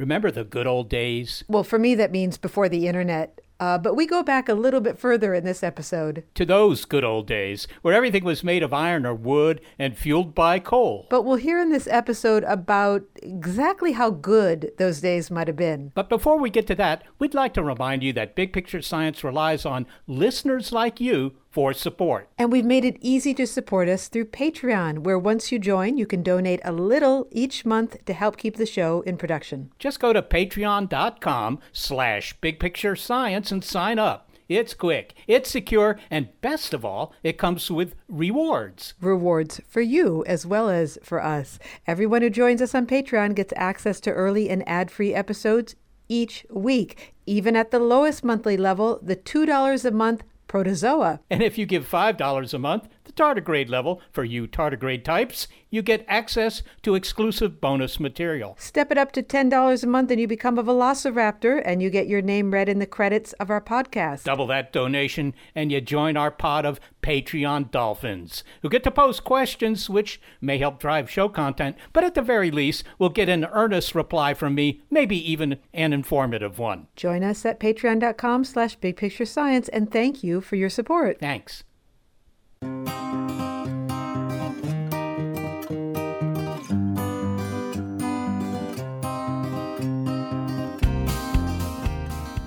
Remember the good old days? Well, for me, that means before the internet. Uh, but we go back a little bit further in this episode. To those good old days, where everything was made of iron or wood and fueled by coal. But we'll hear in this episode about exactly how good those days might have been. But before we get to that, we'd like to remind you that Big Picture Science relies on listeners like you for support. And we've made it easy to support us through Patreon, where once you join, you can donate a little each month to help keep the show in production. Just go to patreon.com slash bigpicturescience and sign up. It's quick, it's secure, and best of all, it comes with rewards. Rewards for you as well as for us. Everyone who joins us on Patreon gets access to early and ad free episodes each week. Even at the lowest monthly level, the $2 a month protozoa. And if you give $5 a month, the tardigrade level, for you tardigrade types, you get access to exclusive bonus material. Step it up to $10 a month and you become a velociraptor and you get your name read in the credits of our podcast. Double that donation and you join our pod of Patreon dolphins who get to post questions which may help drive show content, but at the very least will get an earnest reply from me, maybe even an informative one. Join us at patreon.com slash bigpicturescience and thank you for your support. Thanks.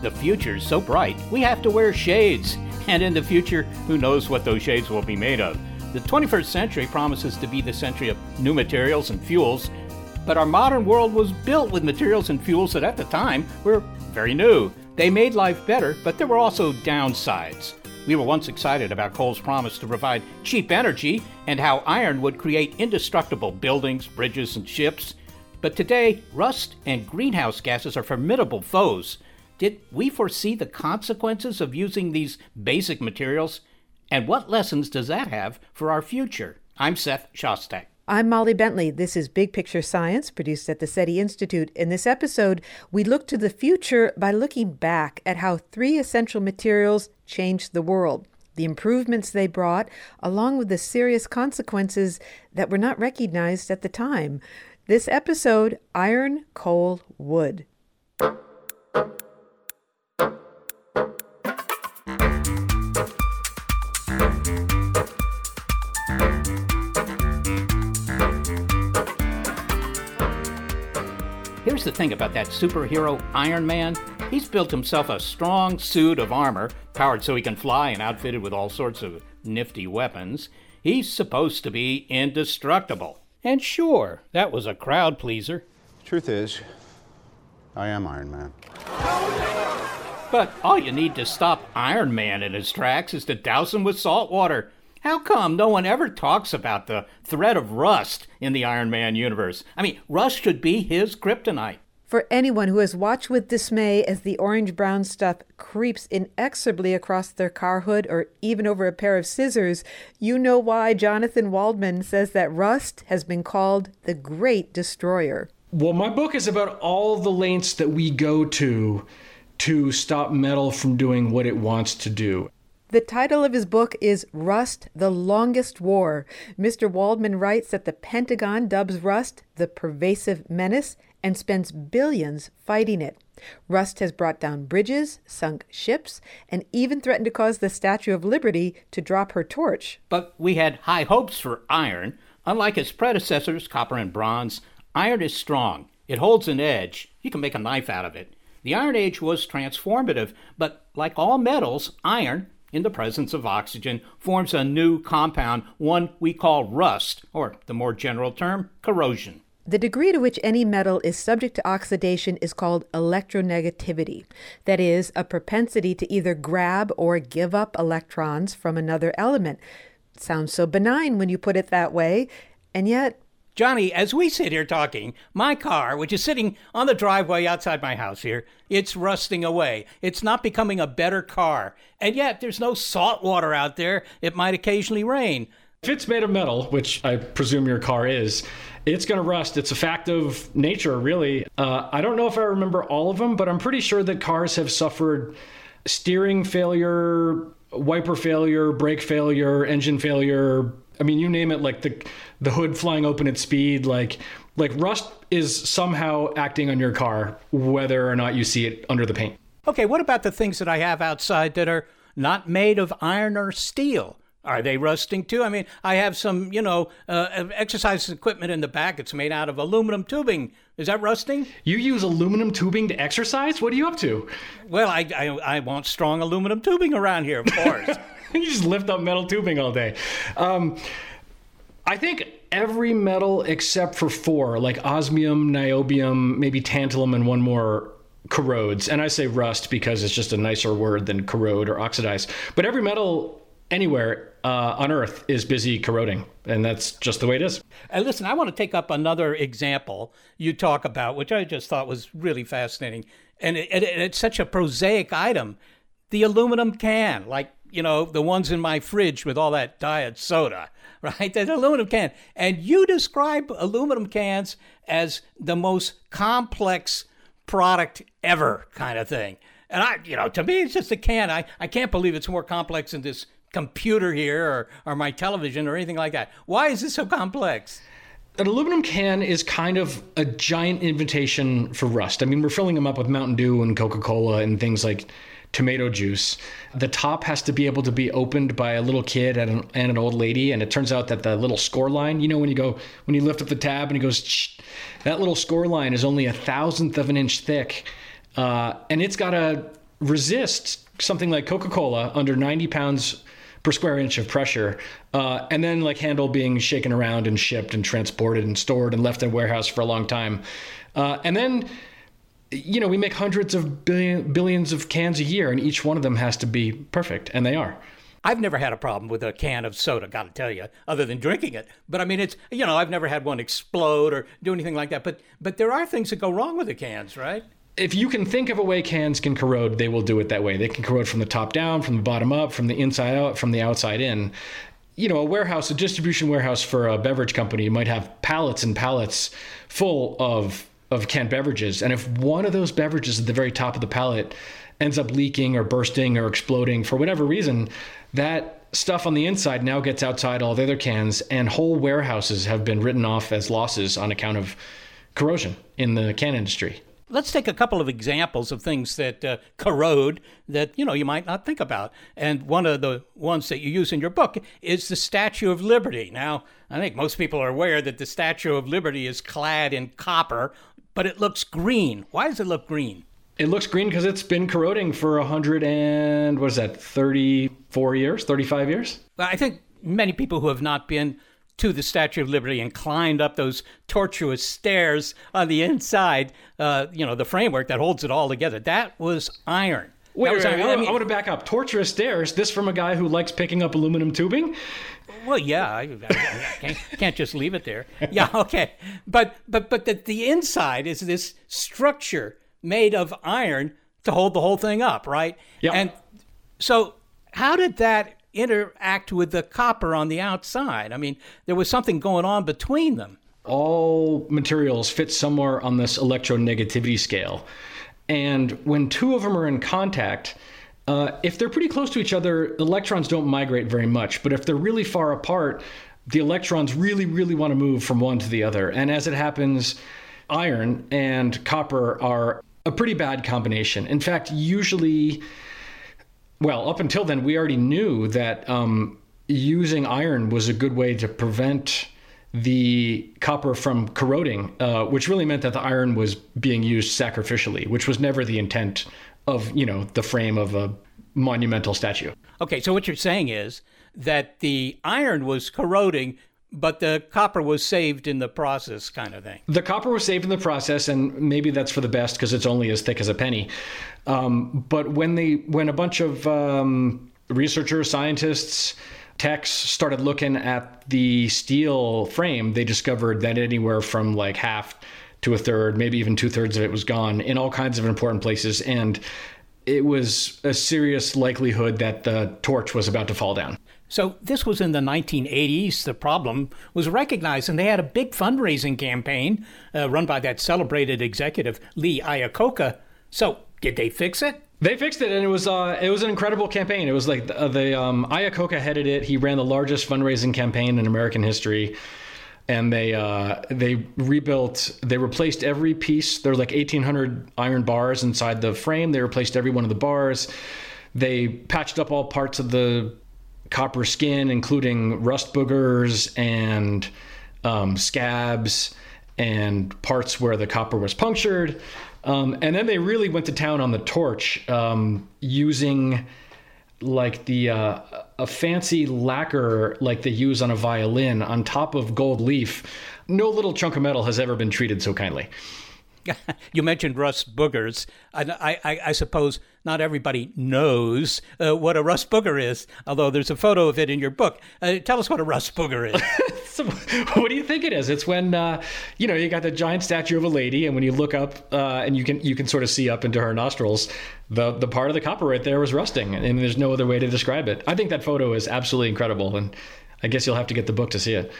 The future's so bright, we have to wear shades. And in the future, who knows what those shades will be made of? The 21st century promises to be the century of new materials and fuels, but our modern world was built with materials and fuels that at the time were very new. They made life better, but there were also downsides. We were once excited about coal's promise to provide cheap energy and how iron would create indestructible buildings, bridges, and ships. But today, rust and greenhouse gases are formidable foes. Did we foresee the consequences of using these basic materials? And what lessons does that have for our future? I'm Seth Shostak. I'm Molly Bentley. This is Big Picture Science, produced at the SETI Institute. In this episode, we look to the future by looking back at how three essential materials changed the world, the improvements they brought, along with the serious consequences that were not recognized at the time. This episode Iron, Coal, Wood. Here's the thing about that superhero Iron Man. He's built himself a strong suit of armor, powered so he can fly and outfitted with all sorts of nifty weapons. He's supposed to be indestructible. And sure, that was a crowd pleaser. Truth is, I am Iron Man. But all you need to stop Iron Man in his tracks is to douse him with salt water. How come no one ever talks about the threat of rust in the Iron Man universe? I mean, rust should be his kryptonite. For anyone who has watched with dismay as the orange brown stuff creeps inexorably across their car hood or even over a pair of scissors, you know why Jonathan Waldman says that rust has been called the Great Destroyer. Well, my book is about all the lengths that we go to to stop metal from doing what it wants to do. The title of his book is Rust, the Longest War. Mr. Waldman writes that the Pentagon dubs rust the pervasive menace and spends billions fighting it. Rust has brought down bridges, sunk ships, and even threatened to cause the Statue of Liberty to drop her torch. But we had high hopes for iron. Unlike its predecessors, copper and bronze, iron is strong. It holds an edge. You can make a knife out of it. The Iron Age was transformative, but like all metals, iron, in the presence of oxygen, forms a new compound, one we call rust, or the more general term, corrosion. The degree to which any metal is subject to oxidation is called electronegativity. That is, a propensity to either grab or give up electrons from another element. Sounds so benign when you put it that way, and yet Johnny, as we sit here talking, my car, which is sitting on the driveway outside my house here, it's rusting away. It's not becoming a better car. And yet, there's no salt water out there. It might occasionally rain. If it's made of metal, which I presume your car is, it's going to rust. It's a fact of nature, really. Uh, I don't know if I remember all of them, but I'm pretty sure that cars have suffered steering failure, wiper failure, brake failure, engine failure. I mean, you name it, like the the hood flying open at speed, like like rust is somehow acting on your car, whether or not you see it under the paint. Okay, what about the things that I have outside that are not made of iron or steel? Are they rusting too? I mean, I have some, you know, uh, exercise equipment in the back. It's made out of aluminum tubing. Is that rusting? You use aluminum tubing to exercise? What are you up to? Well, I, I, I want strong aluminum tubing around here, of course. you just lift up metal tubing all day. Um, I think every metal except for four, like osmium, niobium, maybe tantalum, and one more, corrodes. And I say rust because it's just a nicer word than corrode or oxidize. But every metal anywhere uh, on Earth is busy corroding, and that's just the way it is. And listen, I want to take up another example you talk about, which I just thought was really fascinating, and it, it, it's such a prosaic item: the aluminum can, like you know the ones in my fridge with all that diet soda right? That aluminum can. And you describe aluminum cans as the most complex product ever kind of thing. And I, you know, to me, it's just a can. I, I can't believe it's more complex than this computer here or, or my television or anything like that. Why is this so complex? An aluminum can is kind of a giant invitation for rust. I mean, we're filling them up with Mountain Dew and Coca Cola and things like tomato juice. The top has to be able to be opened by a little kid and an, and an old lady. And it turns out that the little score line, you know, when you go, when you lift up the tab and it goes, Shh, that little score line is only a thousandth of an inch thick. Uh, and it's got to resist something like Coca Cola under 90 pounds per square inch of pressure, uh, and then like handle being shaken around and shipped and transported and stored and left in a warehouse for a long time. Uh, and then you know, we make hundreds of billion, billions of cans a year, and each one of them has to be perfect, and they are. I've never had a problem with a can of soda, got to tell you, other than drinking it. But I mean, it's you know, I've never had one explode or do anything like that. But but there are things that go wrong with the cans, right? If you can think of a way cans can corrode, they will do it that way. They can corrode from the top down, from the bottom up, from the inside out, from the outside in. You know, a warehouse, a distribution warehouse for a beverage company might have pallets and pallets full of of canned beverages. And if one of those beverages at the very top of the pallet ends up leaking or bursting or exploding for whatever reason, that stuff on the inside now gets outside all the other cans, and whole warehouses have been written off as losses on account of corrosion in the can industry. Let's take a couple of examples of things that uh, corrode that you know you might not think about. And one of the ones that you use in your book is the Statue of Liberty. Now, I think most people are aware that the Statue of Liberty is clad in copper but it looks green. Why does it look green? It looks green because it's been corroding for a hundred and what is that, thirty-four years, thirty-five years? I think many people who have not been to the Statue of Liberty and climbed up those tortuous stairs on the inside, uh, you know, the framework that holds it all together. That was iron. Wait, was wait, wait I, mean, I want to back up. Torturous stairs. This from a guy who likes picking up aluminum tubing. Well, yeah, I, I, I can't, can't, just leave it there. Yeah, okay, but but but the, the inside is this structure made of iron to hold the whole thing up, right? Yeah. And so, how did that interact with the copper on the outside? I mean, there was something going on between them. All materials fit somewhere on this electronegativity scale, and when two of them are in contact uh, if they're pretty close to each other, electrons don't migrate very much. But if they're really far apart, the electrons really, really want to move from one to the other. And as it happens, iron and copper are a pretty bad combination. In fact, usually, well, up until then, we already knew that um, using iron was a good way to prevent the copper from corroding, uh, which really meant that the iron was being used sacrificially, which was never the intent of you know the frame of a monumental statue. Okay, so what you're saying is that the iron was corroding, but the copper was saved in the process, kind of thing. The copper was saved in the process, and maybe that's for the best because it's only as thick as a penny. Um, but when they, when a bunch of um, researchers, scientists, techs started looking at the steel frame, they discovered that anywhere from like half to a third, maybe even two thirds of it was gone in all kinds of important places, and it was a serious likelihood that the torch was about to fall down. So this was in the 1980s. The problem was recognized, and they had a big fundraising campaign uh, run by that celebrated executive Lee Iacocca. So did they fix it? They fixed it, and it was uh, it was an incredible campaign. It was like the, the um, Iacocca headed it. He ran the largest fundraising campaign in American history and they uh, they rebuilt they replaced every piece there were like 1800 iron bars inside the frame they replaced every one of the bars they patched up all parts of the copper skin including rust boogers and um, scabs and parts where the copper was punctured um, and then they really went to town on the torch um, using like the uh, a fancy lacquer like they use on a violin on top of gold leaf. No little chunk of metal has ever been treated so kindly. you mentioned rust boogers. I, I, I, suppose not everybody knows uh, what a rust booger is, although there's a photo of it in your book. Uh, tell us what a rust booger is. so, what do you think it is? It's when uh, you know you got the giant statue of a lady, and when you look up uh, and you can you can sort of see up into her nostrils, the the part of the copper right there was rusting, and there's no other way to describe it. I think that photo is absolutely incredible, and I guess you'll have to get the book to see it.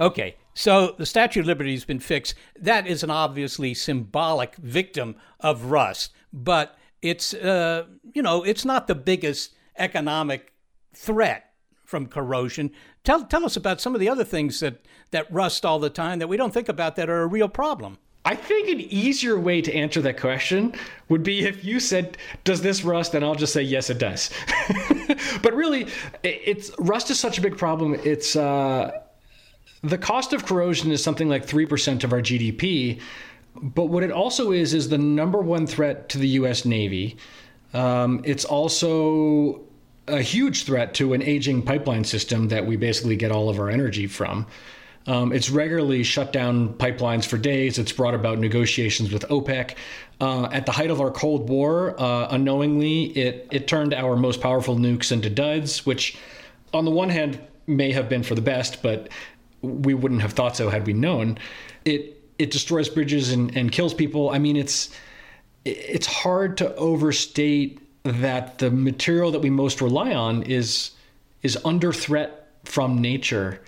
Okay, so the Statue of Liberty has been fixed. That is an obviously symbolic victim of rust, but it's uh, you know it's not the biggest economic threat from corrosion. Tell tell us about some of the other things that that rust all the time that we don't think about that are a real problem. I think an easier way to answer that question would be if you said, "Does this rust?" and I'll just say, "Yes, it does." but really, it's rust is such a big problem. It's uh, the cost of corrosion is something like three percent of our GDP. But what it also is is the number one threat to the U.S. Navy. Um, it's also a huge threat to an aging pipeline system that we basically get all of our energy from. Um, it's regularly shut down pipelines for days. It's brought about negotiations with OPEC. Uh, at the height of our Cold War, uh, unknowingly, it, it turned our most powerful nukes into duds, which, on the one hand, may have been for the best, but we wouldn't have thought so had we known. It it destroys bridges and, and kills people. I mean, it's it's hard to overstate that the material that we most rely on is is under threat from nature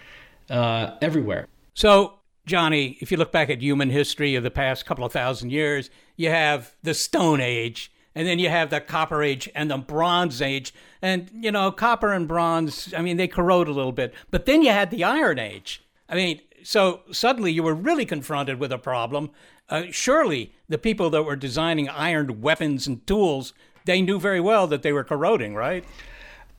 uh, everywhere. So, Johnny, if you look back at human history of the past couple of thousand years, you have the Stone Age, and then you have the Copper Age and the Bronze Age. And, you know, copper and bronze, I mean, they corrode a little bit. But then you had the Iron Age. I mean, so suddenly you were really confronted with a problem. Uh, surely the people that were designing iron weapons and tools, they knew very well that they were corroding, right?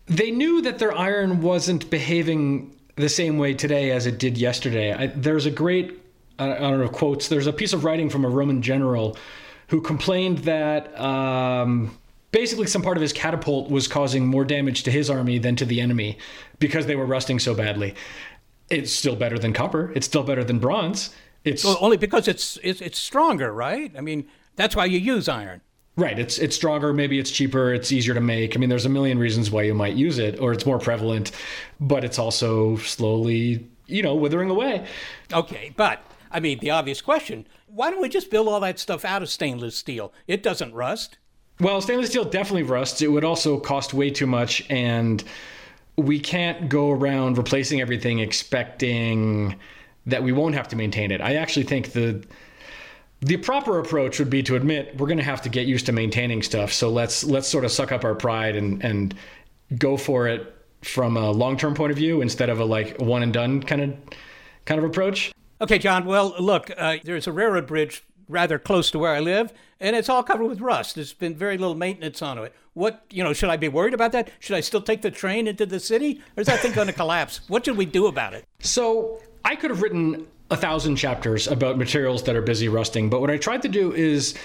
They knew that their iron wasn't behaving the same way today as it did yesterday. I, there's a great, I don't know, quotes. There's a piece of writing from a Roman general who complained that um, basically some part of his catapult was causing more damage to his army than to the enemy because they were rusting so badly. It's still better than copper. It's still better than bronze. It's well, only because it's, it's it's stronger, right? I mean, that's why you use iron. Right. It's it's stronger. Maybe it's cheaper. It's easier to make. I mean, there's a million reasons why you might use it, or it's more prevalent, but it's also slowly, you know, withering away. Okay, but I mean, the obvious question: Why don't we just build all that stuff out of stainless steel? It doesn't rust. Well, stainless steel definitely rusts. It would also cost way too much, and we can't go around replacing everything expecting that we won't have to maintain it. I actually think the the proper approach would be to admit we're going to have to get used to maintaining stuff. So let's let's sort of suck up our pride and and go for it from a long-term point of view instead of a like one and done kind of kind of approach. Okay, John. Well, look, uh, there's a railroad bridge rather close to where I live, and it's all covered with rust. There's been very little maintenance on it. What, you know, should I be worried about that? Should I still take the train into the city? Or is that thing going to collapse? What should we do about it? So I could have written a thousand chapters about materials that are busy rusting, but what I tried to do is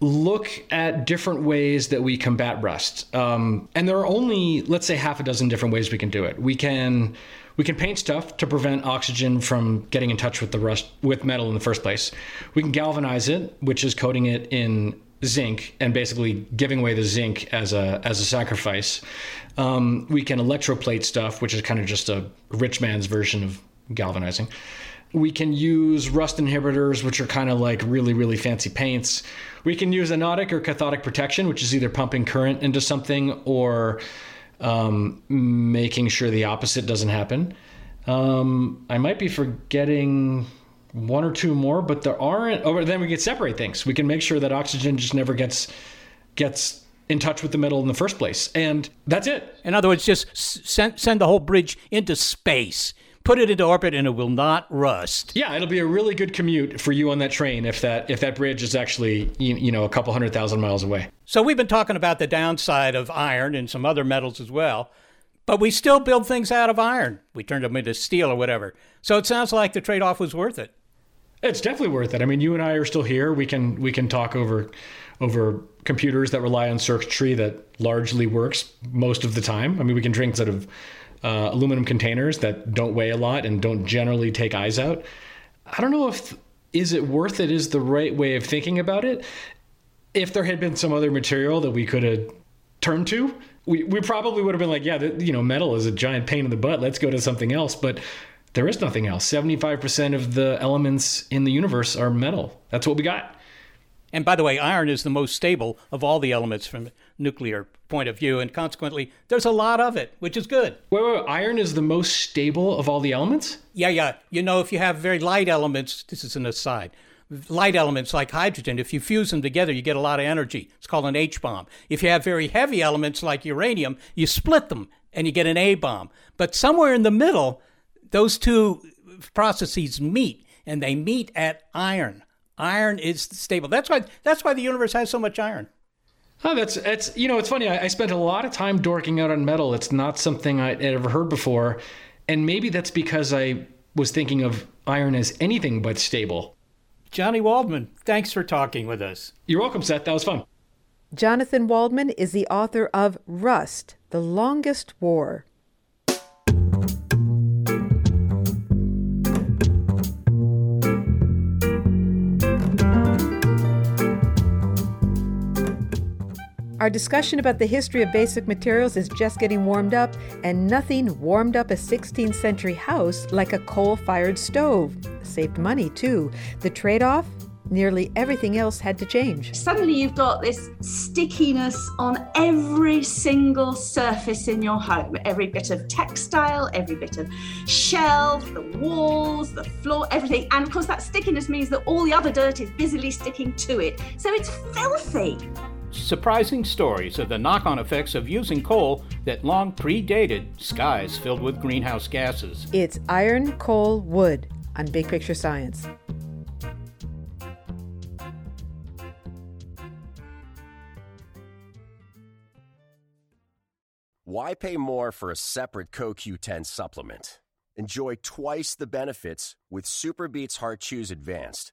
look at different ways that we combat rust. Um, and there are only, let's say, half a dozen different ways we can do it. We can we can paint stuff to prevent oxygen from getting in touch with the rust with metal in the first place. We can galvanize it, which is coating it in zinc and basically giving away the zinc as a as a sacrifice. Um, we can electroplate stuff, which is kind of just a rich man's version of galvanizing. We can use rust inhibitors, which are kind of like really, really fancy paints. We can use anodic or cathodic protection, which is either pumping current into something or um, making sure the opposite doesn't happen. Um, I might be forgetting one or two more, but there aren't. Or oh, then we can separate things. We can make sure that oxygen just never gets gets in touch with the metal in the first place, and that's it. In other words, just send send the whole bridge into space put it into orbit and it will not rust. Yeah, it'll be a really good commute for you on that train if that if that bridge is actually you, you know a couple hundred thousand miles away. So we've been talking about the downside of iron and some other metals as well. But we still build things out of iron. We turned them into steel or whatever. So it sounds like the trade-off was worth it. It's definitely worth it. I mean, you and I are still here. We can we can talk over over computers that rely on circuitry that largely works most of the time. I mean, we can drink sort of uh, aluminum containers that don't weigh a lot and don't generally take eyes out. I don't know if is it worth it is the right way of thinking about it. If there had been some other material that we could have turned to, we, we probably would have been like, yeah, the, you know, metal is a giant pain in the butt. Let's go to something else. But there is nothing else. 75% of the elements in the universe are metal. That's what we got. And by the way, iron is the most stable of all the elements from nuclear point of view, and consequently, there's a lot of it, which is good. Wait, wait, wait, iron is the most stable of all the elements? Yeah, yeah. You know, if you have very light elements, this is an aside. Light elements like hydrogen, if you fuse them together, you get a lot of energy. It's called an H bomb. If you have very heavy elements like uranium, you split them and you get an A bomb. But somewhere in the middle, those two processes meet, and they meet at iron. Iron is stable. That's why. That's why the universe has so much iron. Oh, that's that's you know it's funny. I, I spent a lot of time dorking out on metal. It's not something I'd ever heard before, and maybe that's because I was thinking of iron as anything but stable. Johnny Waldman, thanks for talking with us. You're welcome, Seth. That was fun. Jonathan Waldman is the author of Rust: The Longest War. Our discussion about the history of basic materials is just getting warmed up, and nothing warmed up a 16th century house like a coal fired stove. Saved money, too. The trade off? Nearly everything else had to change. Suddenly, you've got this stickiness on every single surface in your home every bit of textile, every bit of shelf, the walls, the floor, everything. And of course, that stickiness means that all the other dirt is busily sticking to it. So it's filthy surprising stories of the knock on effects of using coal that long predated skies filled with greenhouse gases. It's Iron, Coal, Wood on Big Picture Science. Why pay more for a separate CoQ10 supplement? Enjoy twice the benefits with SuperBeets Heart Chews Advanced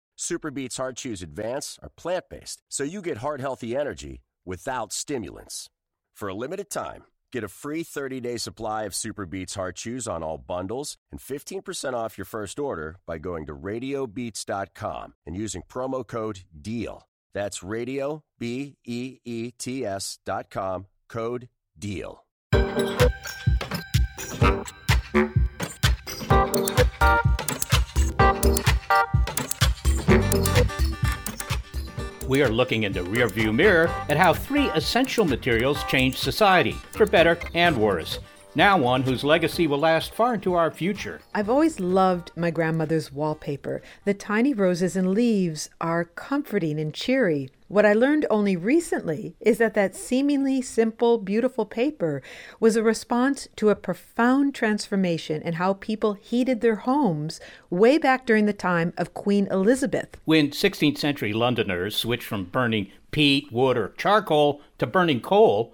SuperBeets Heart Chews Advance are plant based, so you get heart healthy energy without stimulants. For a limited time, get a free 30 day supply of SuperBeets Heart Chews on all bundles and 15% off your first order by going to radiobeets.com and using promo code DEAL. That's radio, B E E T S dot com, code DEAL. We are looking in the rearview mirror at how three essential materials change society, for better and worse. Now, one whose legacy will last far into our future. I've always loved my grandmother's wallpaper. The tiny roses and leaves are comforting and cheery. What I learned only recently is that that seemingly simple, beautiful paper was a response to a profound transformation in how people heated their homes way back during the time of Queen Elizabeth. When 16th century Londoners switched from burning peat, wood, or charcoal to burning coal,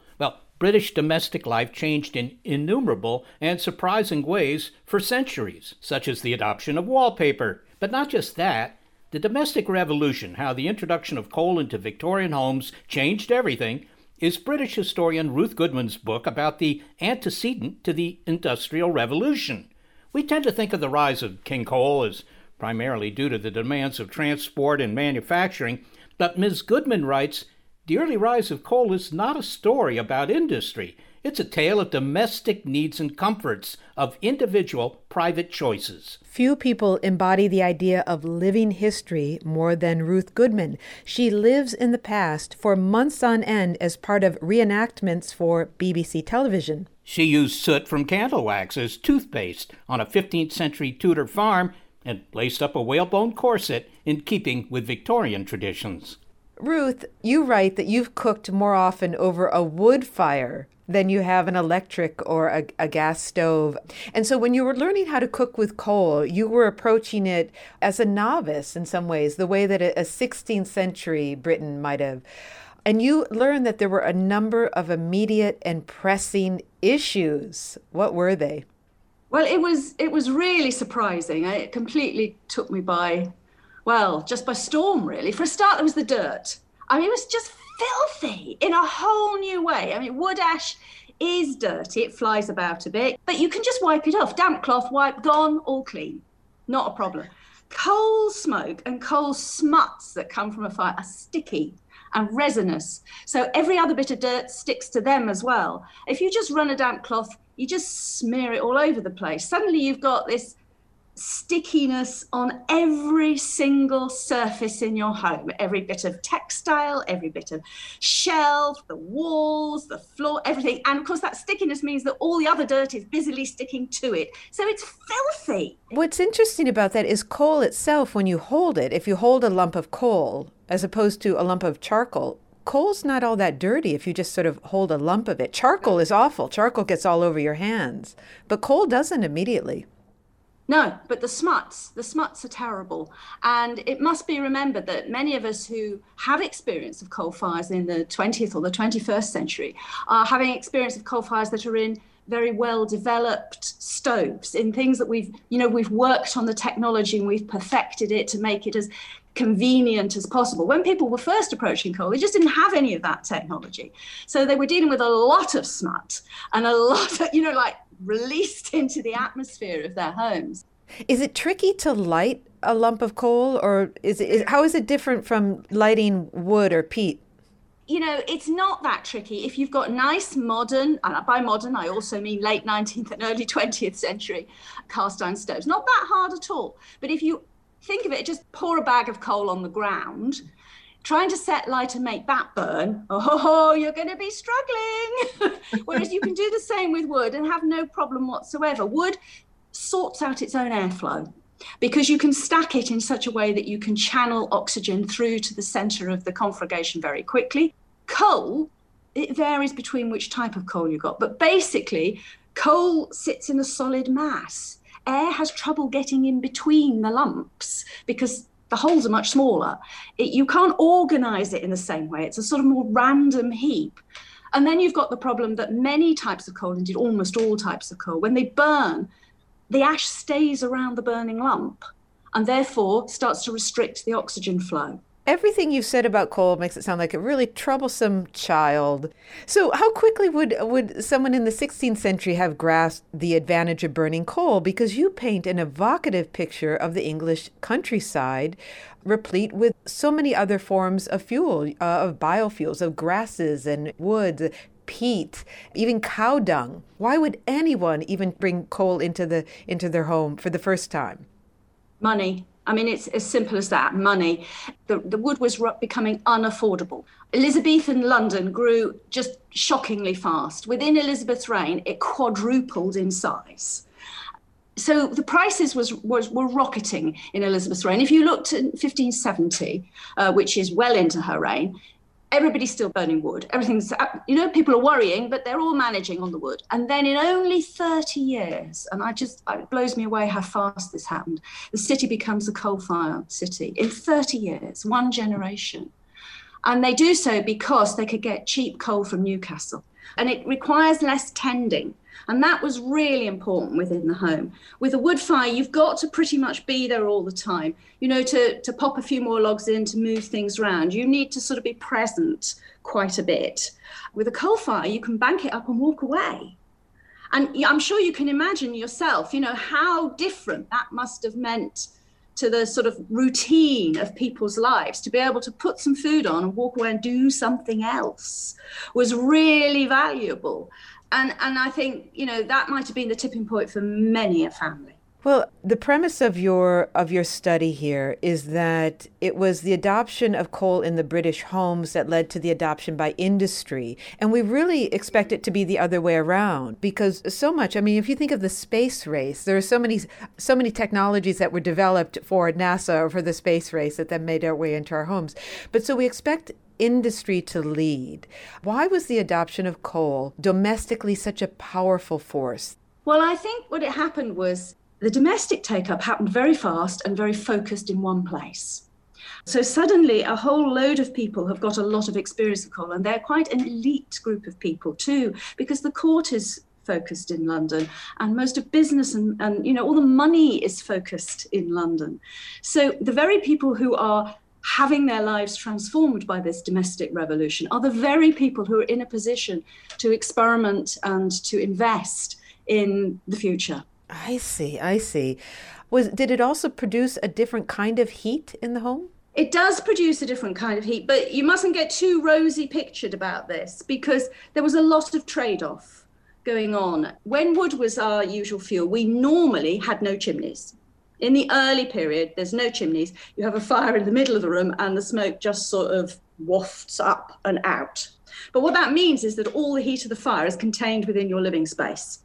British domestic life changed in innumerable and surprising ways for centuries, such as the adoption of wallpaper. But not just that, the domestic revolution, how the introduction of coal into Victorian homes changed everything, is British historian Ruth Goodman's book about the antecedent to the Industrial Revolution. We tend to think of the rise of King Coal as primarily due to the demands of transport and manufacturing, but Ms. Goodman writes the early rise of coal is not a story about industry. It's a tale of domestic needs and comforts, of individual private choices. Few people embody the idea of living history more than Ruth Goodman. She lives in the past for months on end as part of reenactments for BBC television. She used soot from candle wax as toothpaste on a 15th century Tudor farm and laced up a whalebone corset in keeping with Victorian traditions. Ruth, you write that you've cooked more often over a wood fire than you have an electric or a, a, gas stove. And so when you were learning how to cook with coal, you were approaching it as a novice in some ways, the way that a, a 16th century Briton might have. And you learned that there were a number of immediate and pressing issues. What were they? Well, it was it was really surprising. It completely took me by well, just by storm really. For a start there was the dirt. I mean, it was just filthy in a whole new way. I mean, wood ash is dirty, it flies about a bit, but you can just wipe it off. Damp cloth, wipe, gone, all clean. Not a problem. Coal smoke and coal smuts that come from a fire are sticky and resinous. So every other bit of dirt sticks to them as well. If you just run a damp cloth, you just smear it all over the place. Suddenly you've got this stickiness on every single surface in your home. Every bit of textile every bit of shelf the walls the floor everything. And of course that stickiness means that all the other dirt is busily sticking to it. So it's filthy. What's interesting about that is coal itself when you hold it if you hold a lump of coal as opposed to a lump of charcoal coal's not all that dirty if you just sort of hold a lump of it. Charcoal is awful. Charcoal gets all over your hands. But coal doesn't immediately no, but the smuts, the smuts are terrible. And it must be remembered that many of us who have experience of coal fires in the 20th or the 21st century are having experience of coal fires that are in very well developed stoves in things that we've you know we've worked on the technology and we've perfected it to make it as convenient as possible when people were first approaching coal they just didn't have any of that technology so they were dealing with a lot of smut and a lot of you know like released into the atmosphere of their homes. Is it tricky to light a lump of coal, or is it is, how is it different from lighting wood or peat? You know, it's not that tricky if you've got nice modern, and by modern I also mean late 19th and early 20th century cast iron stoves. Not that hard at all. But if you think of it, just pour a bag of coal on the ground trying to set light and make that burn, oh, you're going to be struggling. Whereas you can do the same with wood and have no problem whatsoever. Wood sorts out its own airflow because you can stack it in such a way that you can channel oxygen through to the center of the conflagration very quickly. Coal, it varies between which type of coal you got, but basically, coal sits in a solid mass. Air has trouble getting in between the lumps because the holes are much smaller. It, you can't organize it in the same way. It's a sort of more random heap. And then you've got the problem that many types of coal, indeed almost all types of coal, when they burn, the ash stays around the burning lump and therefore starts to restrict the oxygen flow. Everything you've said about coal makes it sound like a really troublesome child. So, how quickly would would someone in the 16th century have grasped the advantage of burning coal? Because you paint an evocative picture of the English countryside, replete with so many other forms of fuel, uh, of biofuels, of grasses and woods, peat, even cow dung. Why would anyone even bring coal into the into their home for the first time? Money I mean, it's as simple as that money. The, the wood was becoming unaffordable. Elizabethan London grew just shockingly fast. Within Elizabeth's reign, it quadrupled in size. So the prices was, was were rocketing in Elizabeth's reign. If you looked at 1570, uh, which is well into her reign, everybody's still burning wood. Everything's, uh, you know, people are worrying, but they're all managing on the wood. And then in only 30 years, and I just, it blows me away how fast this happened, the city becomes a coal fired city. In 30 years, one generation. And they do so because they could get cheap coal from Newcastle. And it requires less tending. And that was really important within the home. With a wood fire, you've got to pretty much be there all the time. You know, to, to pop a few more logs in, to move things around, you need to sort of be present quite a bit. With a coal fire, you can bank it up and walk away. And I'm sure you can imagine yourself, you know, how different that must have meant to the sort of routine of people's lives to be able to put some food on and walk away and do something else was really valuable and and I think you know that might have been the tipping point for many a family. Well, the premise of your of your study here is that it was the adoption of coal in the British homes that led to the adoption by industry, and we really expect it to be the other way around because so much. I mean, if you think of the space race, there are so many so many technologies that were developed for NASA or for the space race that then made our way into our homes. But so we expect industry to lead. Why was the adoption of coal domestically such a powerful force? Well, I think what it happened was the domestic take up happened very fast and very focused in one place. So suddenly, a whole load of people have got a lot of experience of coal, and they're quite an elite group of people too, because the court is focused in London, and most of business and, and you know all the money is focused in London. So the very people who are having their lives transformed by this domestic revolution are the very people who are in a position to experiment and to invest in the future. I see, I see. Was did it also produce a different kind of heat in the home? It does produce a different kind of heat, but you mustn't get too rosy pictured about this because there was a lot of trade-off going on. When wood was our usual fuel, we normally had no chimneys. In the early period, there's no chimneys. You have a fire in the middle of the room, and the smoke just sort of wafts up and out. But what that means is that all the heat of the fire is contained within your living space.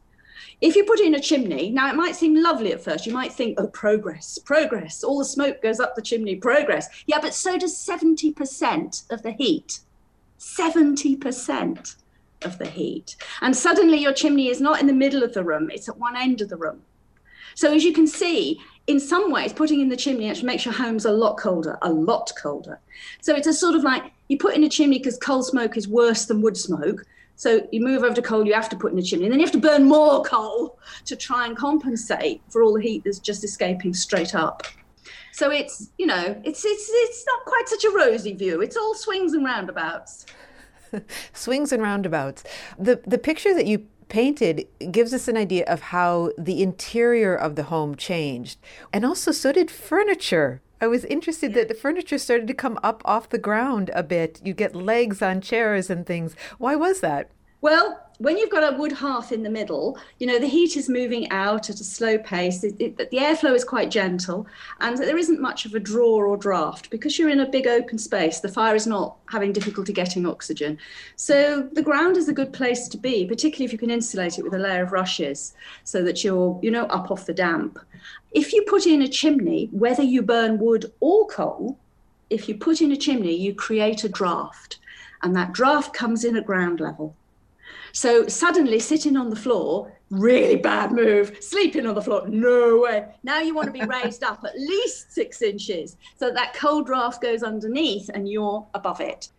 If you put it in a chimney, now it might seem lovely at first. You might think, oh, progress, progress. All the smoke goes up the chimney, progress. Yeah, but so does 70% of the heat. 70% of the heat. And suddenly your chimney is not in the middle of the room, it's at one end of the room. So as you can see, in some ways, putting in the chimney actually makes your homes a lot colder, a lot colder. So it's a sort of like you put in a chimney because coal smoke is worse than wood smoke. So you move over to coal, you have to put in a chimney, and then you have to burn more coal to try and compensate for all the heat that's just escaping straight up. So it's you know it's it's it's not quite such a rosy view. It's all swings and roundabouts. swings and roundabouts. The the picture that you painted gives us an idea of how the interior of the home changed. And also, so did furniture. I was interested that the furniture started to come up off the ground a bit. You get legs on chairs and things. Why was that? Well, when you've got a wood hearth in the middle, you know, the heat is moving out at a slow pace. It, it, the airflow is quite gentle, and there isn't much of a draw or draft because you're in a big open space. The fire is not having difficulty getting oxygen. So the ground is a good place to be, particularly if you can insulate it with a layer of rushes so that you're, you know, up off the damp. If you put in a chimney, whether you burn wood or coal, if you put in a chimney, you create a draft, and that draft comes in at ground level. So suddenly sitting on the floor, really bad move. Sleeping on the floor, no way. Now you want to be raised up at least six inches so that, that cold draft goes underneath and you're above it.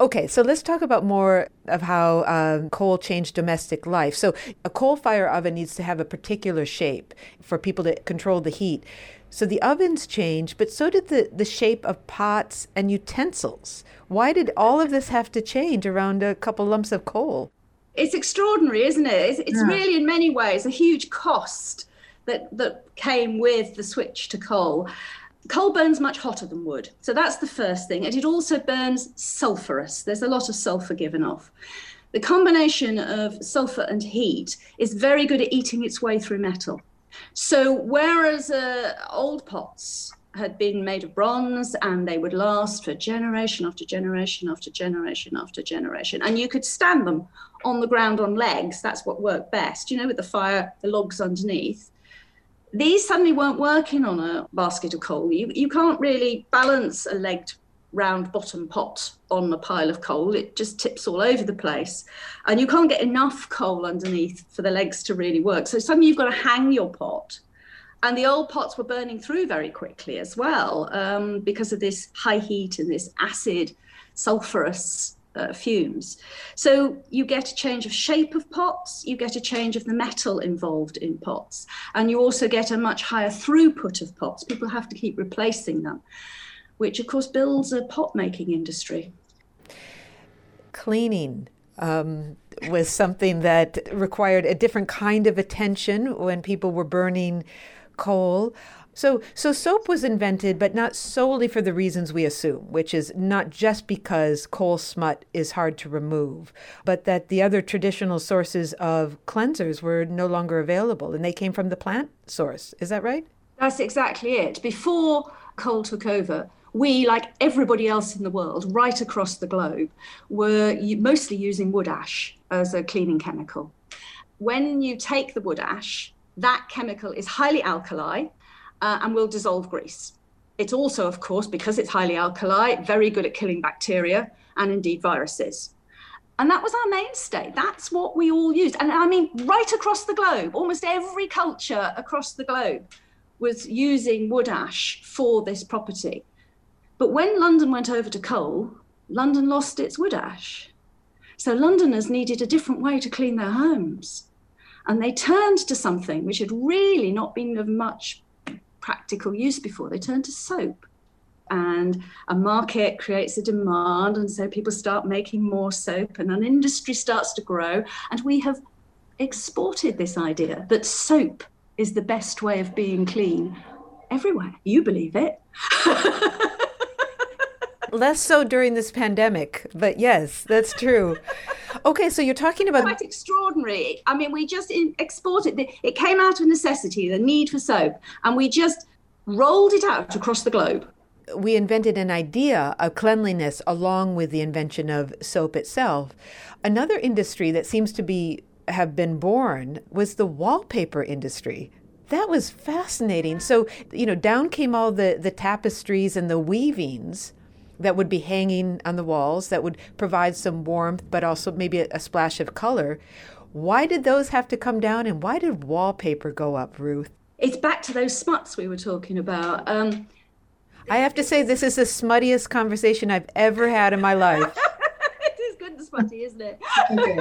Okay, so let's talk about more of how um, coal changed domestic life. So, a coal fire oven needs to have a particular shape for people to control the heat. So, the ovens changed, but so did the, the shape of pots and utensils. Why did all of this have to change around a couple lumps of coal? It's extraordinary, isn't it? It's, it's yeah. really, in many ways, a huge cost that that came with the switch to coal. Coal burns much hotter than wood, so that's the first thing, and it also burns sulphurous. There's a lot of sulphur given off. The combination of sulphur and heat is very good at eating its way through metal. So whereas uh, old pots had been made of bronze and they would last for generation after generation after generation after generation. And you could stand them on the ground on legs. That's what worked best, you know, with the fire, the logs underneath. These suddenly weren't working on a basket of coal. You, you can't really balance a legged round bottom pot on a pile of coal. It just tips all over the place. And you can't get enough coal underneath for the legs to really work. So suddenly you've got to hang your pot and the old pots were burning through very quickly as well um, because of this high heat and this acid, sulfurous uh, fumes. So you get a change of shape of pots, you get a change of the metal involved in pots, and you also get a much higher throughput of pots. People have to keep replacing them, which of course builds a pot making industry. Cleaning. Um, was something that required a different kind of attention when people were burning coal. So, so soap was invented, but not solely for the reasons we assume, which is not just because coal smut is hard to remove, but that the other traditional sources of cleansers were no longer available and they came from the plant source. Is that right? That's exactly it. Before coal took over, we, like everybody else in the world, right across the globe, were mostly using wood ash as a cleaning chemical. When you take the wood ash, that chemical is highly alkali uh, and will dissolve grease. It's also, of course, because it's highly alkali, very good at killing bacteria and indeed viruses. And that was our mainstay. That's what we all used. And I mean, right across the globe, almost every culture across the globe was using wood ash for this property. But when London went over to coal, London lost its wood ash. So Londoners needed a different way to clean their homes. And they turned to something which had really not been of much practical use before. They turned to soap. And a market creates a demand, and so people start making more soap, and an industry starts to grow. And we have exported this idea that soap is the best way of being clean everywhere. You believe it. Less so during this pandemic, but yes, that's true. Okay, so you're talking about quite extraordinary. I mean, we just exported. It It came out of necessity, the need for soap, and we just rolled it out across the globe. We invented an idea of cleanliness along with the invention of soap itself. Another industry that seems to be have been born was the wallpaper industry. That was fascinating. So, you know, down came all the, the tapestries and the weavings that would be hanging on the walls that would provide some warmth, but also maybe a, a splash of color. Why did those have to come down and why did wallpaper go up, Ruth? It's back to those smuts we were talking about. Um, I have to say, this is the smuttiest conversation I've ever had in my life. it is good and smutty, isn't it? Okay.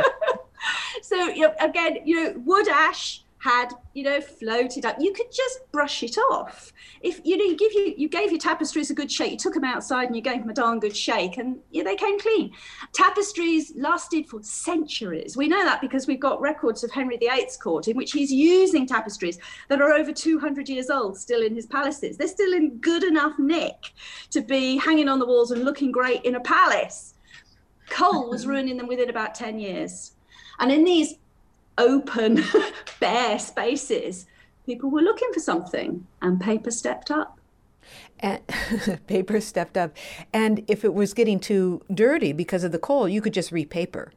so, you know, again, you know, wood ash had you know floated up. You could just brush it off. If you know you give you you gave your tapestries a good shake you took them outside and you gave them a darn good shake and yeah, they came clean. Tapestries lasted for centuries. We know that because we've got records of henry viii's court in which he's using tapestries that are over 200 years old still in his palaces. They're still in good enough nick to be hanging on the walls and looking great in a palace. Coal was ruining them within about 10 years. And in these open, bare spaces, people were looking for something, and paper stepped up. And paper stepped up. And if it was getting too dirty because of the coal, you could just repaper.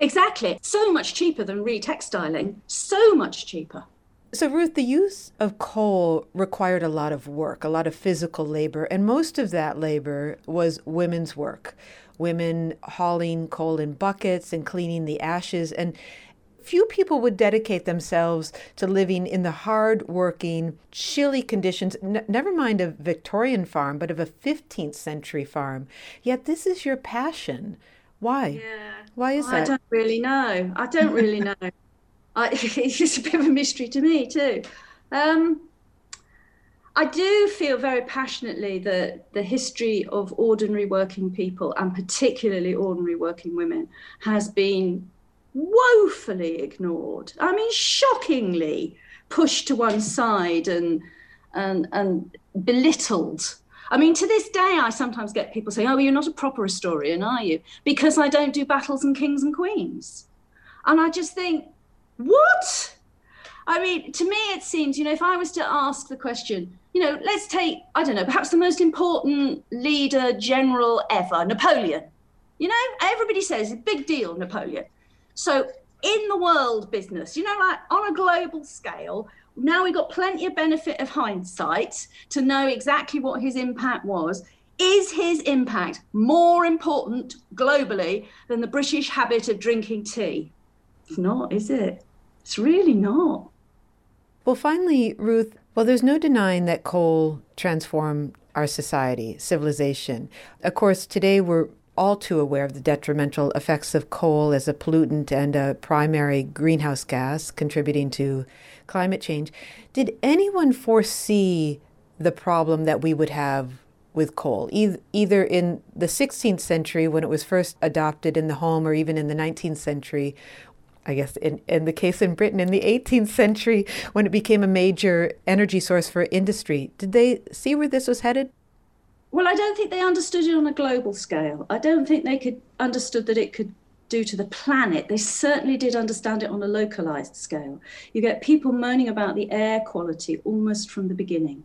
Exactly. So much cheaper than retextiling. So much cheaper. So, Ruth, the use of coal required a lot of work, a lot of physical labor, and most of that labor was women's work. Women hauling coal in buckets and cleaning the ashes. And few people would dedicate themselves to living in the hard working, chilly conditions, n- never mind a Victorian farm, but of a 15th century farm. Yet this is your passion. Why? Yeah. Why is that? I don't really know. I don't really know. I, it's a bit of a mystery to me, too. Um, I do feel very passionately that the history of ordinary working people, and particularly ordinary working women, has been woefully ignored. I mean, shockingly pushed to one side and and and belittled. I mean, to this day, I sometimes get people saying, "Oh, you're not a proper historian, are you?" Because I don't do battles and kings and queens, and I just think, what? I mean, to me, it seems, you know, if I was to ask the question, you know, let's take, I don't know, perhaps the most important leader general ever, Napoleon. You know, everybody says, big deal, Napoleon. So, in the world business, you know, like on a global scale, now we've got plenty of benefit of hindsight to know exactly what his impact was. Is his impact more important globally than the British habit of drinking tea? It's not, is it? It's really not. Well, finally, Ruth, well, there's no denying that coal transformed our society, civilization. Of course, today we're all too aware of the detrimental effects of coal as a pollutant and a primary greenhouse gas contributing to climate change. Did anyone foresee the problem that we would have with coal, either in the 16th century when it was first adopted in the home or even in the 19th century I guess in, in the case in Britain in the 18th century when it became a major energy source for industry. Did they see where this was headed? Well, I don't think they understood it on a global scale. I don't think they could understood that it could do to the planet. They certainly did understand it on a localized scale. You get people moaning about the air quality almost from the beginning.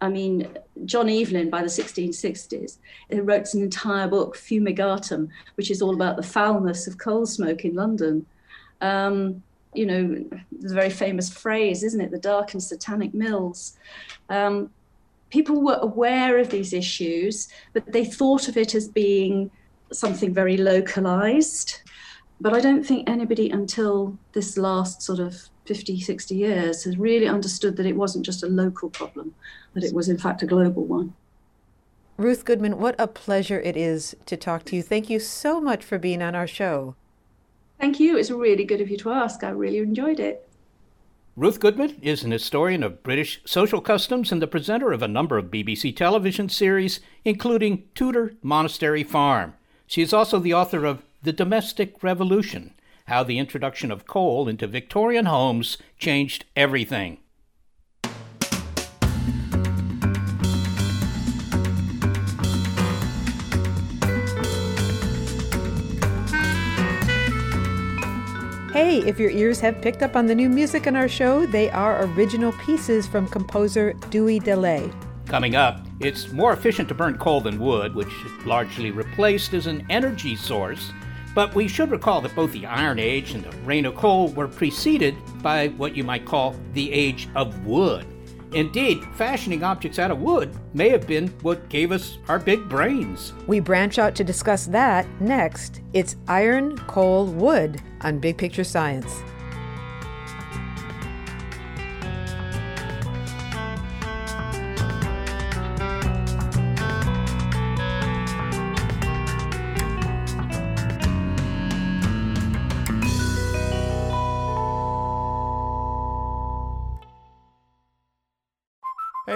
I mean, John Evelyn by the 1660s wrote an entire book, Fumifugium, which is all about the foulness of coal smoke in London. Um, you know, the very famous phrase, isn't it? The dark and satanic mills. Um, people were aware of these issues, but they thought of it as being something very localized. But I don't think anybody until this last sort of 50, 60 years has really understood that it wasn't just a local problem, that it was in fact a global one. Ruth Goodman, what a pleasure it is to talk to you. Thank you so much for being on our show. Thank you. It's really good of you to ask. I really enjoyed it. Ruth Goodman is an historian of British social customs and the presenter of a number of BBC television series, including Tudor Monastery Farm. She is also the author of The Domestic Revolution How the Introduction of Coal into Victorian Homes Changed Everything. Hey, if your ears have picked up on the new music in our show, they are original pieces from composer Dewey Delay. Coming up, it's more efficient to burn coal than wood, which largely replaced as an energy source. But we should recall that both the Iron Age and the reign of coal were preceded by what you might call the Age of Wood. Indeed, fashioning objects out of wood may have been what gave us our big brains. We branch out to discuss that next. It's iron, coal, wood on Big Picture Science.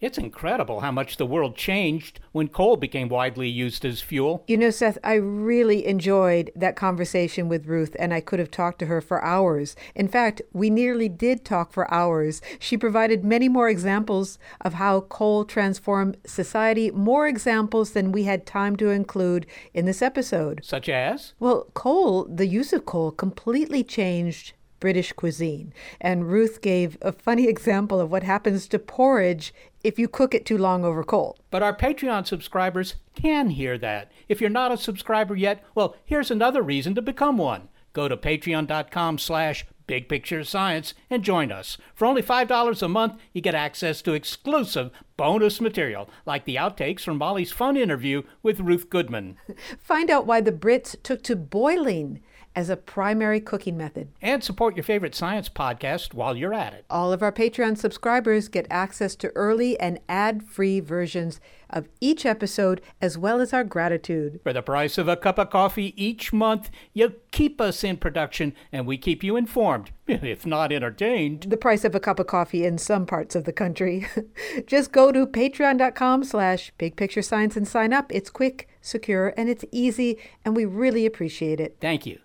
It's incredible how much the world changed when coal became widely used as fuel. You know, Seth, I really enjoyed that conversation with Ruth, and I could have talked to her for hours. In fact, we nearly did talk for hours. She provided many more examples of how coal transformed society, more examples than we had time to include in this episode. Such as? Well, coal, the use of coal, completely changed British cuisine. And Ruth gave a funny example of what happens to porridge if you cook it too long over coal. But our Patreon subscribers can hear that. If you're not a subscriber yet, well, here's another reason to become one. Go to patreon.com slash Big Picture Science and join us. For only $5 a month, you get access to exclusive bonus material, like the outtakes from Molly's fun interview with Ruth Goodman. Find out why the Brits took to boiling as a primary cooking method. And support your favorite science podcast while you're at it. All of our Patreon subscribers get access to early and ad free versions of each episode, as well as our gratitude. For the price of a cup of coffee each month, you keep us in production and we keep you informed, if not entertained. The price of a cup of coffee in some parts of the country. Just go to patreon.com slash big picture science and sign up. It's quick, secure, and it's easy, and we really appreciate it. Thank you.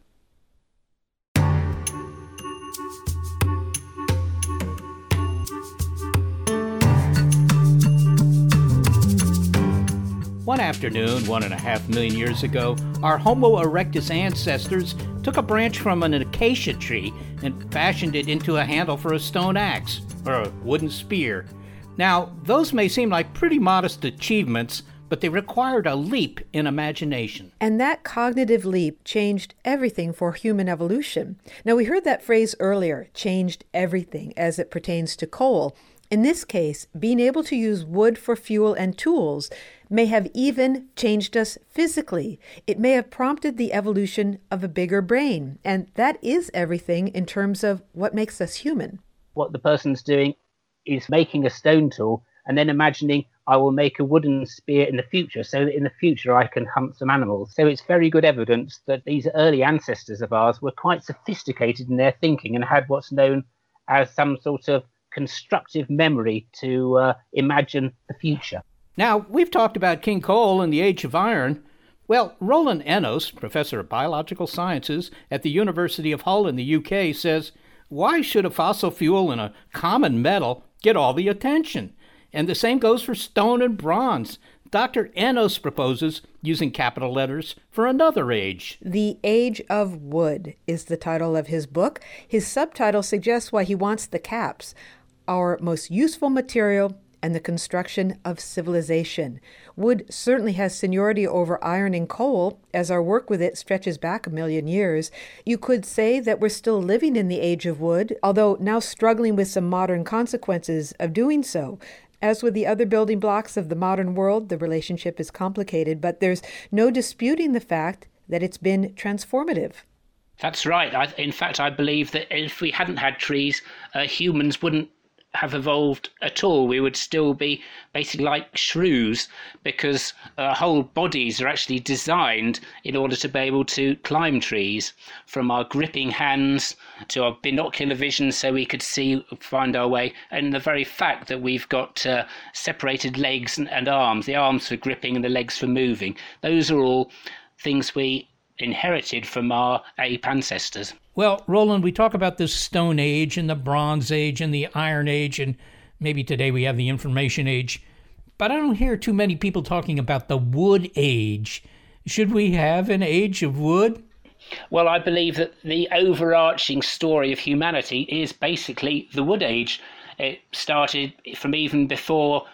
One afternoon, one and a half million years ago, our Homo erectus ancestors took a branch from an acacia tree and fashioned it into a handle for a stone axe or a wooden spear. Now, those may seem like pretty modest achievements, but they required a leap in imagination. And that cognitive leap changed everything for human evolution. Now, we heard that phrase earlier changed everything as it pertains to coal. In this case, being able to use wood for fuel and tools may have even changed us physically. It may have prompted the evolution of a bigger brain. And that is everything in terms of what makes us human. What the person's doing is making a stone tool and then imagining I will make a wooden spear in the future so that in the future I can hunt some animals. So it's very good evidence that these early ancestors of ours were quite sophisticated in their thinking and had what's known as some sort of constructive memory to uh, imagine the future. Now, we've talked about King Coal and the Age of Iron. Well, Roland Ennos, professor of biological sciences at the University of Hull in the UK, says, Why should a fossil fuel and a common metal get all the attention? And the same goes for stone and bronze. Dr. Ennos proposes using capital letters for another age. The Age of Wood is the title of his book. His subtitle suggests why he wants the caps our most useful material, and the construction of civilization. Wood certainly has seniority over iron and coal, as our work with it stretches back a million years. You could say that we're still living in the age of wood, although now struggling with some modern consequences of doing so. As with the other building blocks of the modern world, the relationship is complicated, but there's no disputing the fact that it's been transformative. That's right. I, in fact, I believe that if we hadn't had trees, uh, humans wouldn't have evolved at all. We would still be basically like shrews because our whole bodies are actually designed in order to be able to climb trees from our gripping hands to our binocular vision so we could see, find our way. And the very fact that we've got uh, separated legs and, and arms, the arms for gripping and the legs for moving, those are all things we inherited from our ape ancestors. Well, Roland, we talk about the Stone Age and the Bronze Age and the Iron Age, and maybe today we have the Information Age, but I don't hear too many people talking about the Wood Age. Should we have an age of wood? Well, I believe that the overarching story of humanity is basically the Wood Age. It started from even before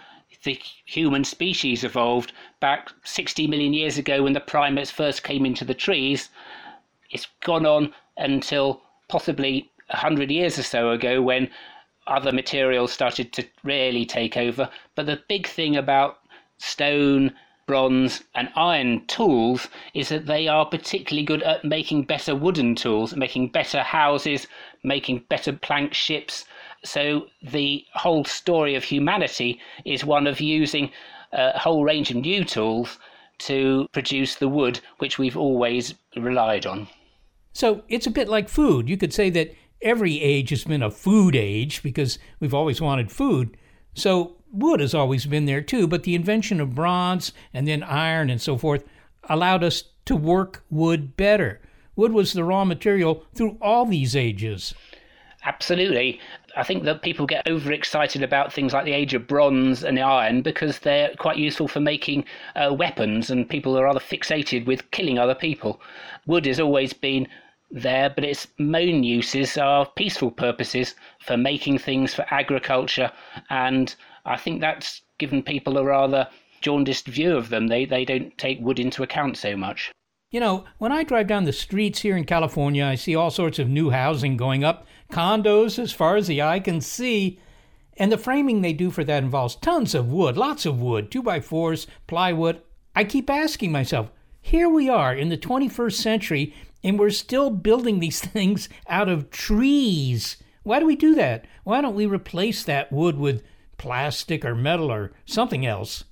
the human species evolved back 60 million years ago when the primates first came into the trees. It's gone on until possibly 100 years or so ago when other materials started to really take over. But the big thing about stone, bronze, and iron tools is that they are particularly good at making better wooden tools, making better houses, making better plank ships, so the whole story of humanity is one of using a whole range of new tools to produce the wood which we've always relied on. So it's a bit like food. You could say that every age has been a food age because we've always wanted food. So wood has always been there too, but the invention of bronze and then iron and so forth allowed us to work wood better. Wood was the raw material through all these ages. Absolutely. I think that people get overexcited about things like the age of bronze and iron because they're quite useful for making uh, weapons, and people are rather fixated with killing other people. Wood has always been there, but its main uses are peaceful purposes for making things for agriculture, and I think that's given people a rather jaundiced view of them. They they don't take wood into account so much. You know, when I drive down the streets here in California, I see all sorts of new housing going up, condos as far as the eye can see. And the framing they do for that involves tons of wood, lots of wood, two by fours, plywood. I keep asking myself, here we are in the 21st century, And we're still building these things out of trees. Why do we do that? Why don't we replace that wood with plastic or metal or something else?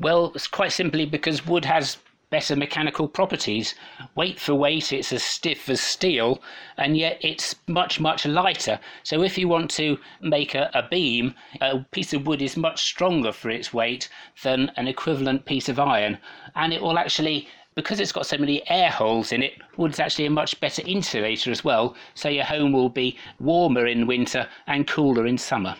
Well, it's quite simply because wood has better mechanical properties. Weight for weight, it's as stiff as steel, and yet it's much, much lighter. So if you want to make a, a, beam, a piece of wood is much stronger for its weight than an equivalent piece of iron. And it will actually because it's got so many air holes in it, wood's actually a much better insulator as well, so your home will be warmer in winter and cooler in summer.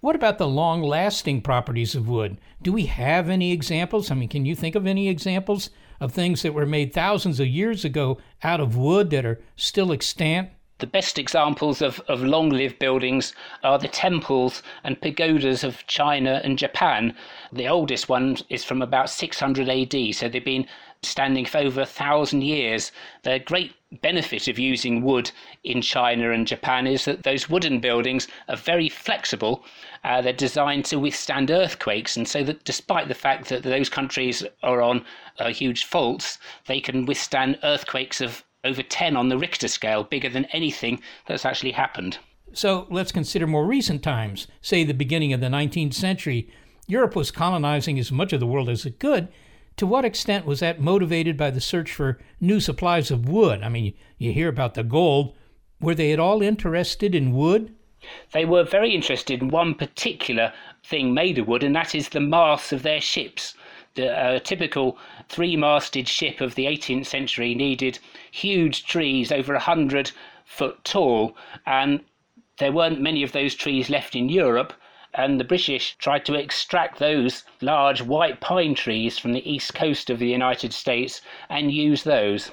What about the long lasting properties of wood? Do we have any examples? I mean, can you think of any examples of things that were made thousands of years ago out of wood that are still extant? The best examples of, of long lived buildings are the temples and pagodas of China and Japan. The oldest one is from about 600 AD, so they've been standing for over a thousand years. They're great benefit of using wood in China and Japan is that those wooden buildings are very flexible. Uh, they're designed to withstand earthquakes, and so that despite the fact that those countries are on uh, huge faults, they can withstand earthquakes of over 10 on the Richter scale, bigger than anything that's actually happened. So let's consider more recent times, say the beginning of the 19th century. Europe was colonizing as much of the world as it could. To what extent was that motivated by the search for new supplies of wood? I mean, you hear about the gold. Were they at all interested in wood? They were very interested in one particular thing made of wood, and that is the masts of their ships the uh, typical three masted ship of the 18th century needed huge trees over a hundred foot tall, and there weren't many of those trees left in Europe. And the British tried to extract those large white pine trees from the east coast of the United States and use those.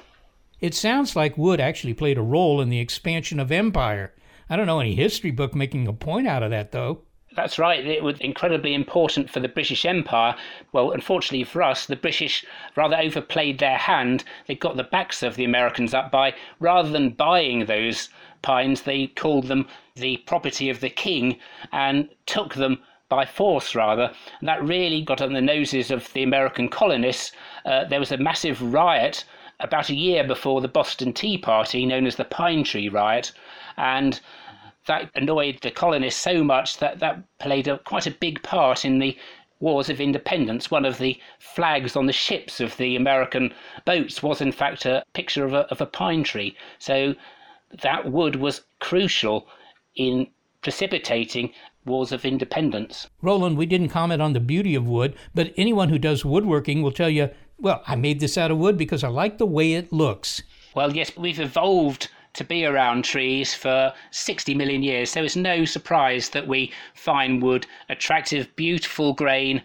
It sounds like wood actually played a role in the expansion of empire. I don't know any history book making a point out of that, though. That's right. It was incredibly important for the British Empire. Well, unfortunately for us, the British rather overplayed their hand. They got the backs of the Americans up by rather than buying those pines, they called them the property of the king and took them by force rather. And that really got on the noses of the American colonists. Uh, there was a massive riot about a year before the Boston Tea Party, known as the Pine Tree Riot, and that annoyed the colonists so much that that played a, quite a big part in the Wars of Independence. One of the flags on the ships of the American boats was, in fact, a picture of a, of a pine tree. So that wood was crucial in precipitating wars of independence. Roland, we didn't comment on the beauty of wood, but anyone who does woodworking will tell you, well, I made this out of wood because I like the way it looks. Well, yes, we've evolved to be around trees for 60 million years. So it's no surprise that we find wood attractive, beautiful grain.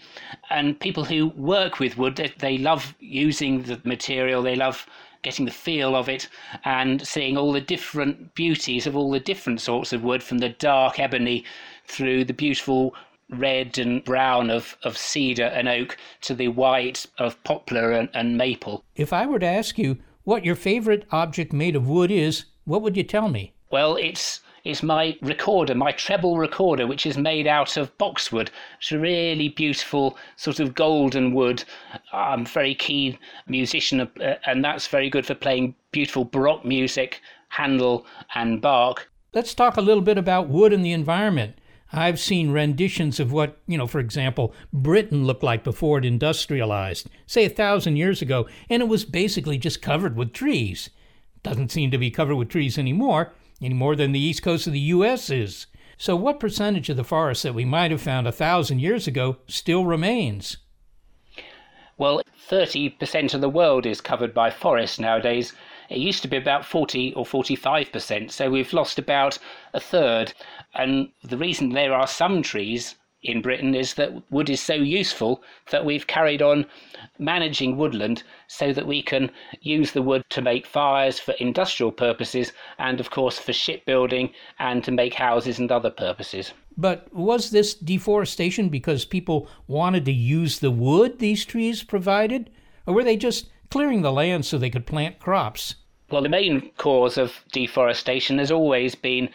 And people who work with wood, they, they love using the material, they love getting the feel of it and seeing all the different beauties of all the different sorts of wood from the dark ebony through the beautiful red and brown of, of cedar and oak to the white of poplar and, and maple. If I were to ask you what your favorite object made of wood is, what would you tell me? Well, it's it's my recorder, my treble recorder, which is made out of boxwood. It's a really beautiful sort of golden wood. I'm a very keen musician, uh, and that's very good for playing beautiful baroque music, Handel and Bach. Let's talk a little bit about wood and the environment. I've seen renditions of what, you know, for example, Britain looked like before it industrialized, say a thousand years ago, and it was basically just covered with trees. Doesn't seem to be covered with trees anymore, any more than the east coast of the U.S. is. So, what percentage of the forest that we might have found a thousand years ago still remains? Well, 30% of the world is covered by forests nowadays. It used to be about 40 or 45%, so we've lost about a third. And the reason there are some trees in Britain is that wood is so useful that we've carried on managing woodland so that we can use the wood to make fires for industrial purposes and, of course, for shipbuilding and to make houses and other purposes. But was this deforestation because people wanted to use the wood these trees provided? Or were they just clearing the land so they could plant crops? Well, the main cause of deforestation has always been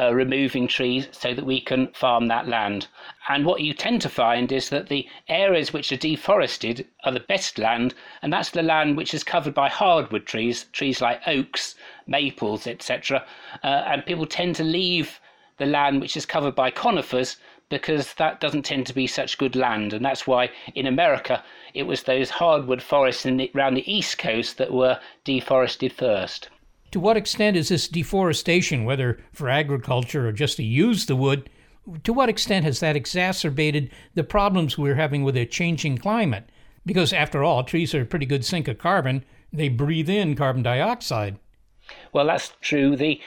uh, removing trees so that we can farm that land. And what you tend to find is that the areas which are deforested are the best land, and that's the land which is covered by hardwood trees, trees like oaks, maples, etc. Uh, and people tend to leave the land which is covered by conifers because that doesn't tend to be such good land. And that's why in America it was those hardwood forests the, around the east coast that were deforested first. To what extent is this deforestation, whether for agriculture or just to use the wood, to what extent has that exacerbated the problems we're having with a changing climate? Because after all, trees are a pretty good sink of carbon. They breathe in carbon dioxide. Well, that's true. The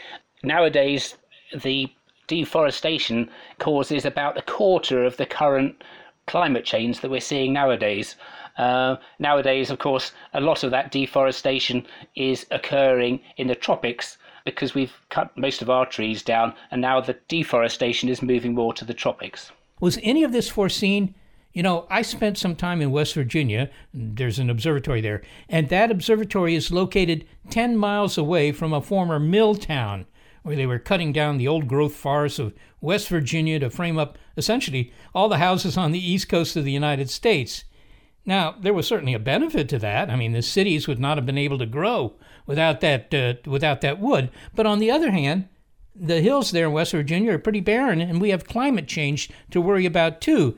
nowadays the deforestation causes about a quarter of the current climate change that we're seeing nowadays. Uh, nowadays, of course, a lot of that deforestation is occurring in the tropics because we've cut most of our trees down, and now the deforestation is moving more to the tropics. Was any of this foreseen? You know, I spent some time in West Virginia. There's an observatory there, and that observatory is located 10 miles away from a former mill town where they were cutting down the old growth forests of West Virginia to frame up essentially all the houses on the east coast of the United States. Now, there was certainly a benefit to that. I mean, the cities would not have been able to grow without that uh, without that wood. But on the other hand, the hills there in West Virginia are pretty barren, and we have climate change to worry about too.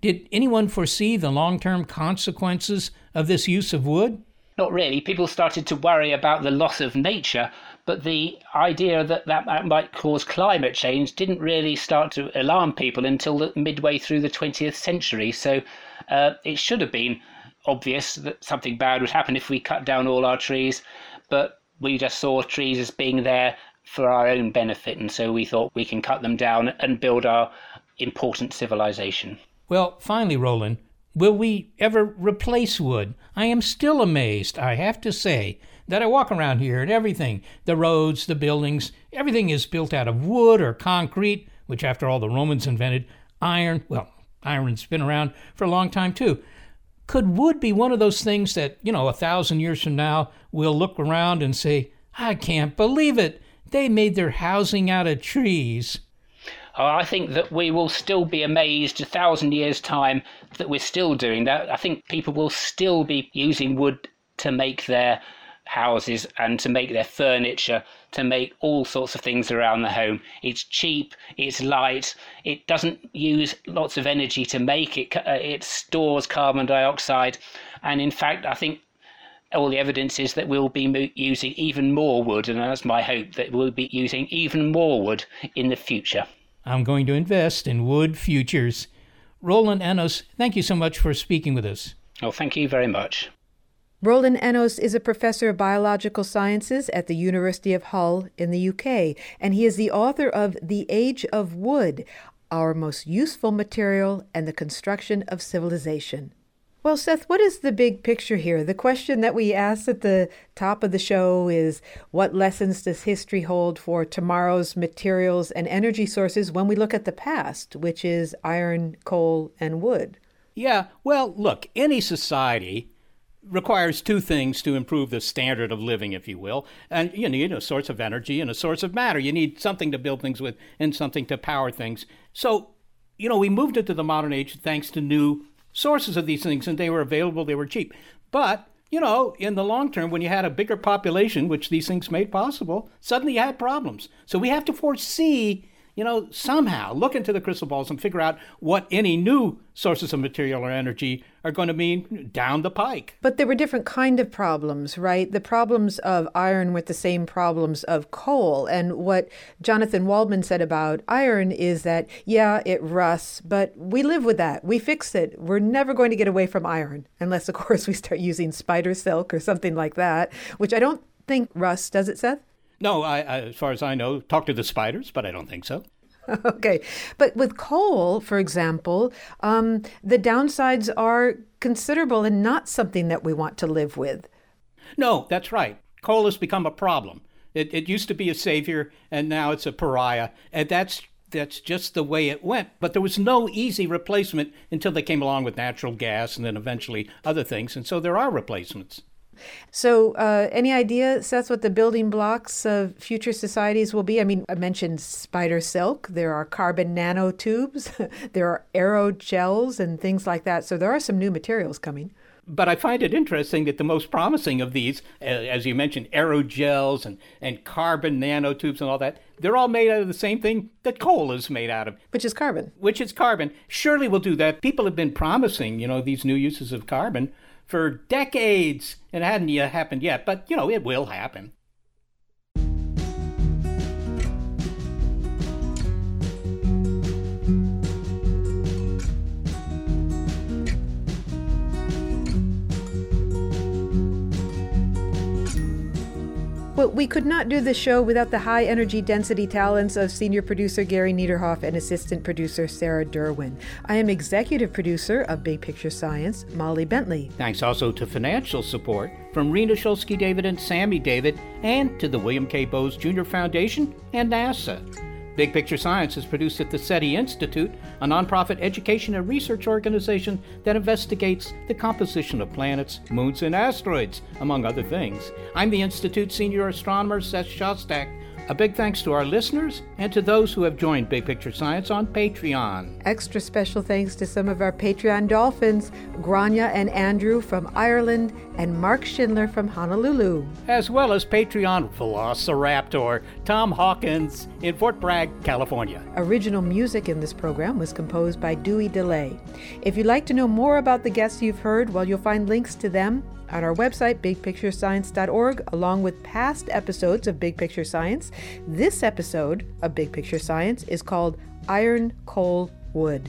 Did anyone foresee the long-term consequences of this use of wood? Not really. People started to worry about the loss of nature, but the idea that that might cause climate change didn't really start to alarm people until the, midway through the 20th century. So uh, it should have been obvious that something bad would happen if we cut down all our trees, but we just saw trees as being there for our own benefit, and so we thought we can cut them down and build our important civilization. Well, finally, Roland, will we ever replace wood? I am still amazed, I have to say, that I walk around here and everything the roads, the buildings, everything is built out of wood or concrete, which, after all, the Romans invented. Iron, well, iron's been around for a long time too. Could wood be one of those things that, you know, a thousand years from now, we'll look around and say, I can't believe it. They made their housing out of trees. Oh, I think that we will still be amazed a thousand years' time that we're still doing that. I think people will still be using wood to make their houses and to make their furniture, to make all sorts of things around the home. It's cheap, it's light, it doesn't use lots of energy to make it, uh, it stores carbon dioxide. And in fact, I think all the evidence is that we'll be using even more wood, and that's my hope that we'll be using even more wood in the future. I'm going to invest in wood futures. Roland Ennos, thank you so much for speaking with us. Oh, thank you very much. Roland Ennos is a professor of biological sciences at the University of Hull in the UK, and he is the author of The Age of Wood Our Most Useful Material and the Construction of Civilization. Well, Seth, what is the big picture here? The question that we asked at the top of the show is what lessons does history hold for tomorrow's materials and energy sources when we look at the past, which is iron, coal, and wood? Yeah, well, look, any society requires two things to improve the standard of living, if you will. And you need a source of energy and a source of matter. You need something to build things with and something to power things. So, you know, we moved into the modern age thanks to new sources of these things, and they were available, they were cheap. But you know, in the long term, when you had a bigger population, which these things made possible, suddenly you had problems. So we have to foresee you know, somehow look into the crystal balls and figure out what any new sources of material or energy are going to mean down the pike. But there were different kind of problems, right? The problems of iron with the same problems of coal. And what Jonathan Waldman said about iron is that, yeah, it rusts, but we live with that. We fix it. We're never going to get away from iron, unless, of course, we start using spider silk or something like that, which I don't think rusts, does it, Seth? No, I, I, as far as I know, talk to the spiders, but I don't think so. Okay. But with coal, for example, um, the downsides are considerable and not something that we want to live with. No, that's right. Coal has become a problem. It, it used to be a savior, and now it's a pariah. And that's that's just the way it went. But there was no easy replacement until they came along with natural gas and then eventually other things. And so there are replacements. So, uh, any idea, Seth, what the building blocks of future societies will be? I mean, I mentioned spider silk. There are carbon nanotubes. there are aerogels and things like that. So, there are some new materials coming. But I find it interesting that the most promising of these, as you mentioned, aerogels and, and carbon nanotubes and all that, they're all made out of the same thing that coal is made out of. Which is carbon. Which is carbon. Surely we'll do that. People have been promising, you know, these new uses of carbon for decades, it hadn't yet happened yet, but, you know, it will happen. Well, we could not do this show without the high energy density talents of senior producer Gary Niederhoff and assistant producer Sarah Derwin. I am executive producer of Big Picture Science, Molly Bentley. Thanks also to financial support from Rena Shulsky David and Sammy David, and to the William K. Bowes Jr. Foundation and NASA. Big Picture Science is produced at the SETI Institute, a nonprofit education and research organization that investigates the composition of planets, moons, and asteroids, among other things. I'm the Institute's senior astronomer, Seth Shostak. A big thanks to our listeners and to those who have joined Big Picture Science on Patreon. Extra special thanks to some of our Patreon dolphins, Grania and Andrew from Ireland and Mark Schindler from Honolulu. As well as Patreon Velociraptor, Tom Hawkins in Fort Bragg, California. Original music in this program was composed by Dewey DeLay. If you'd like to know more about the guests you've heard, well, you'll find links to them on our website, bigpicturescience.org, along with past episodes of Big Picture Science. This episode of Big Picture Science is called Iron, Coal, Wood.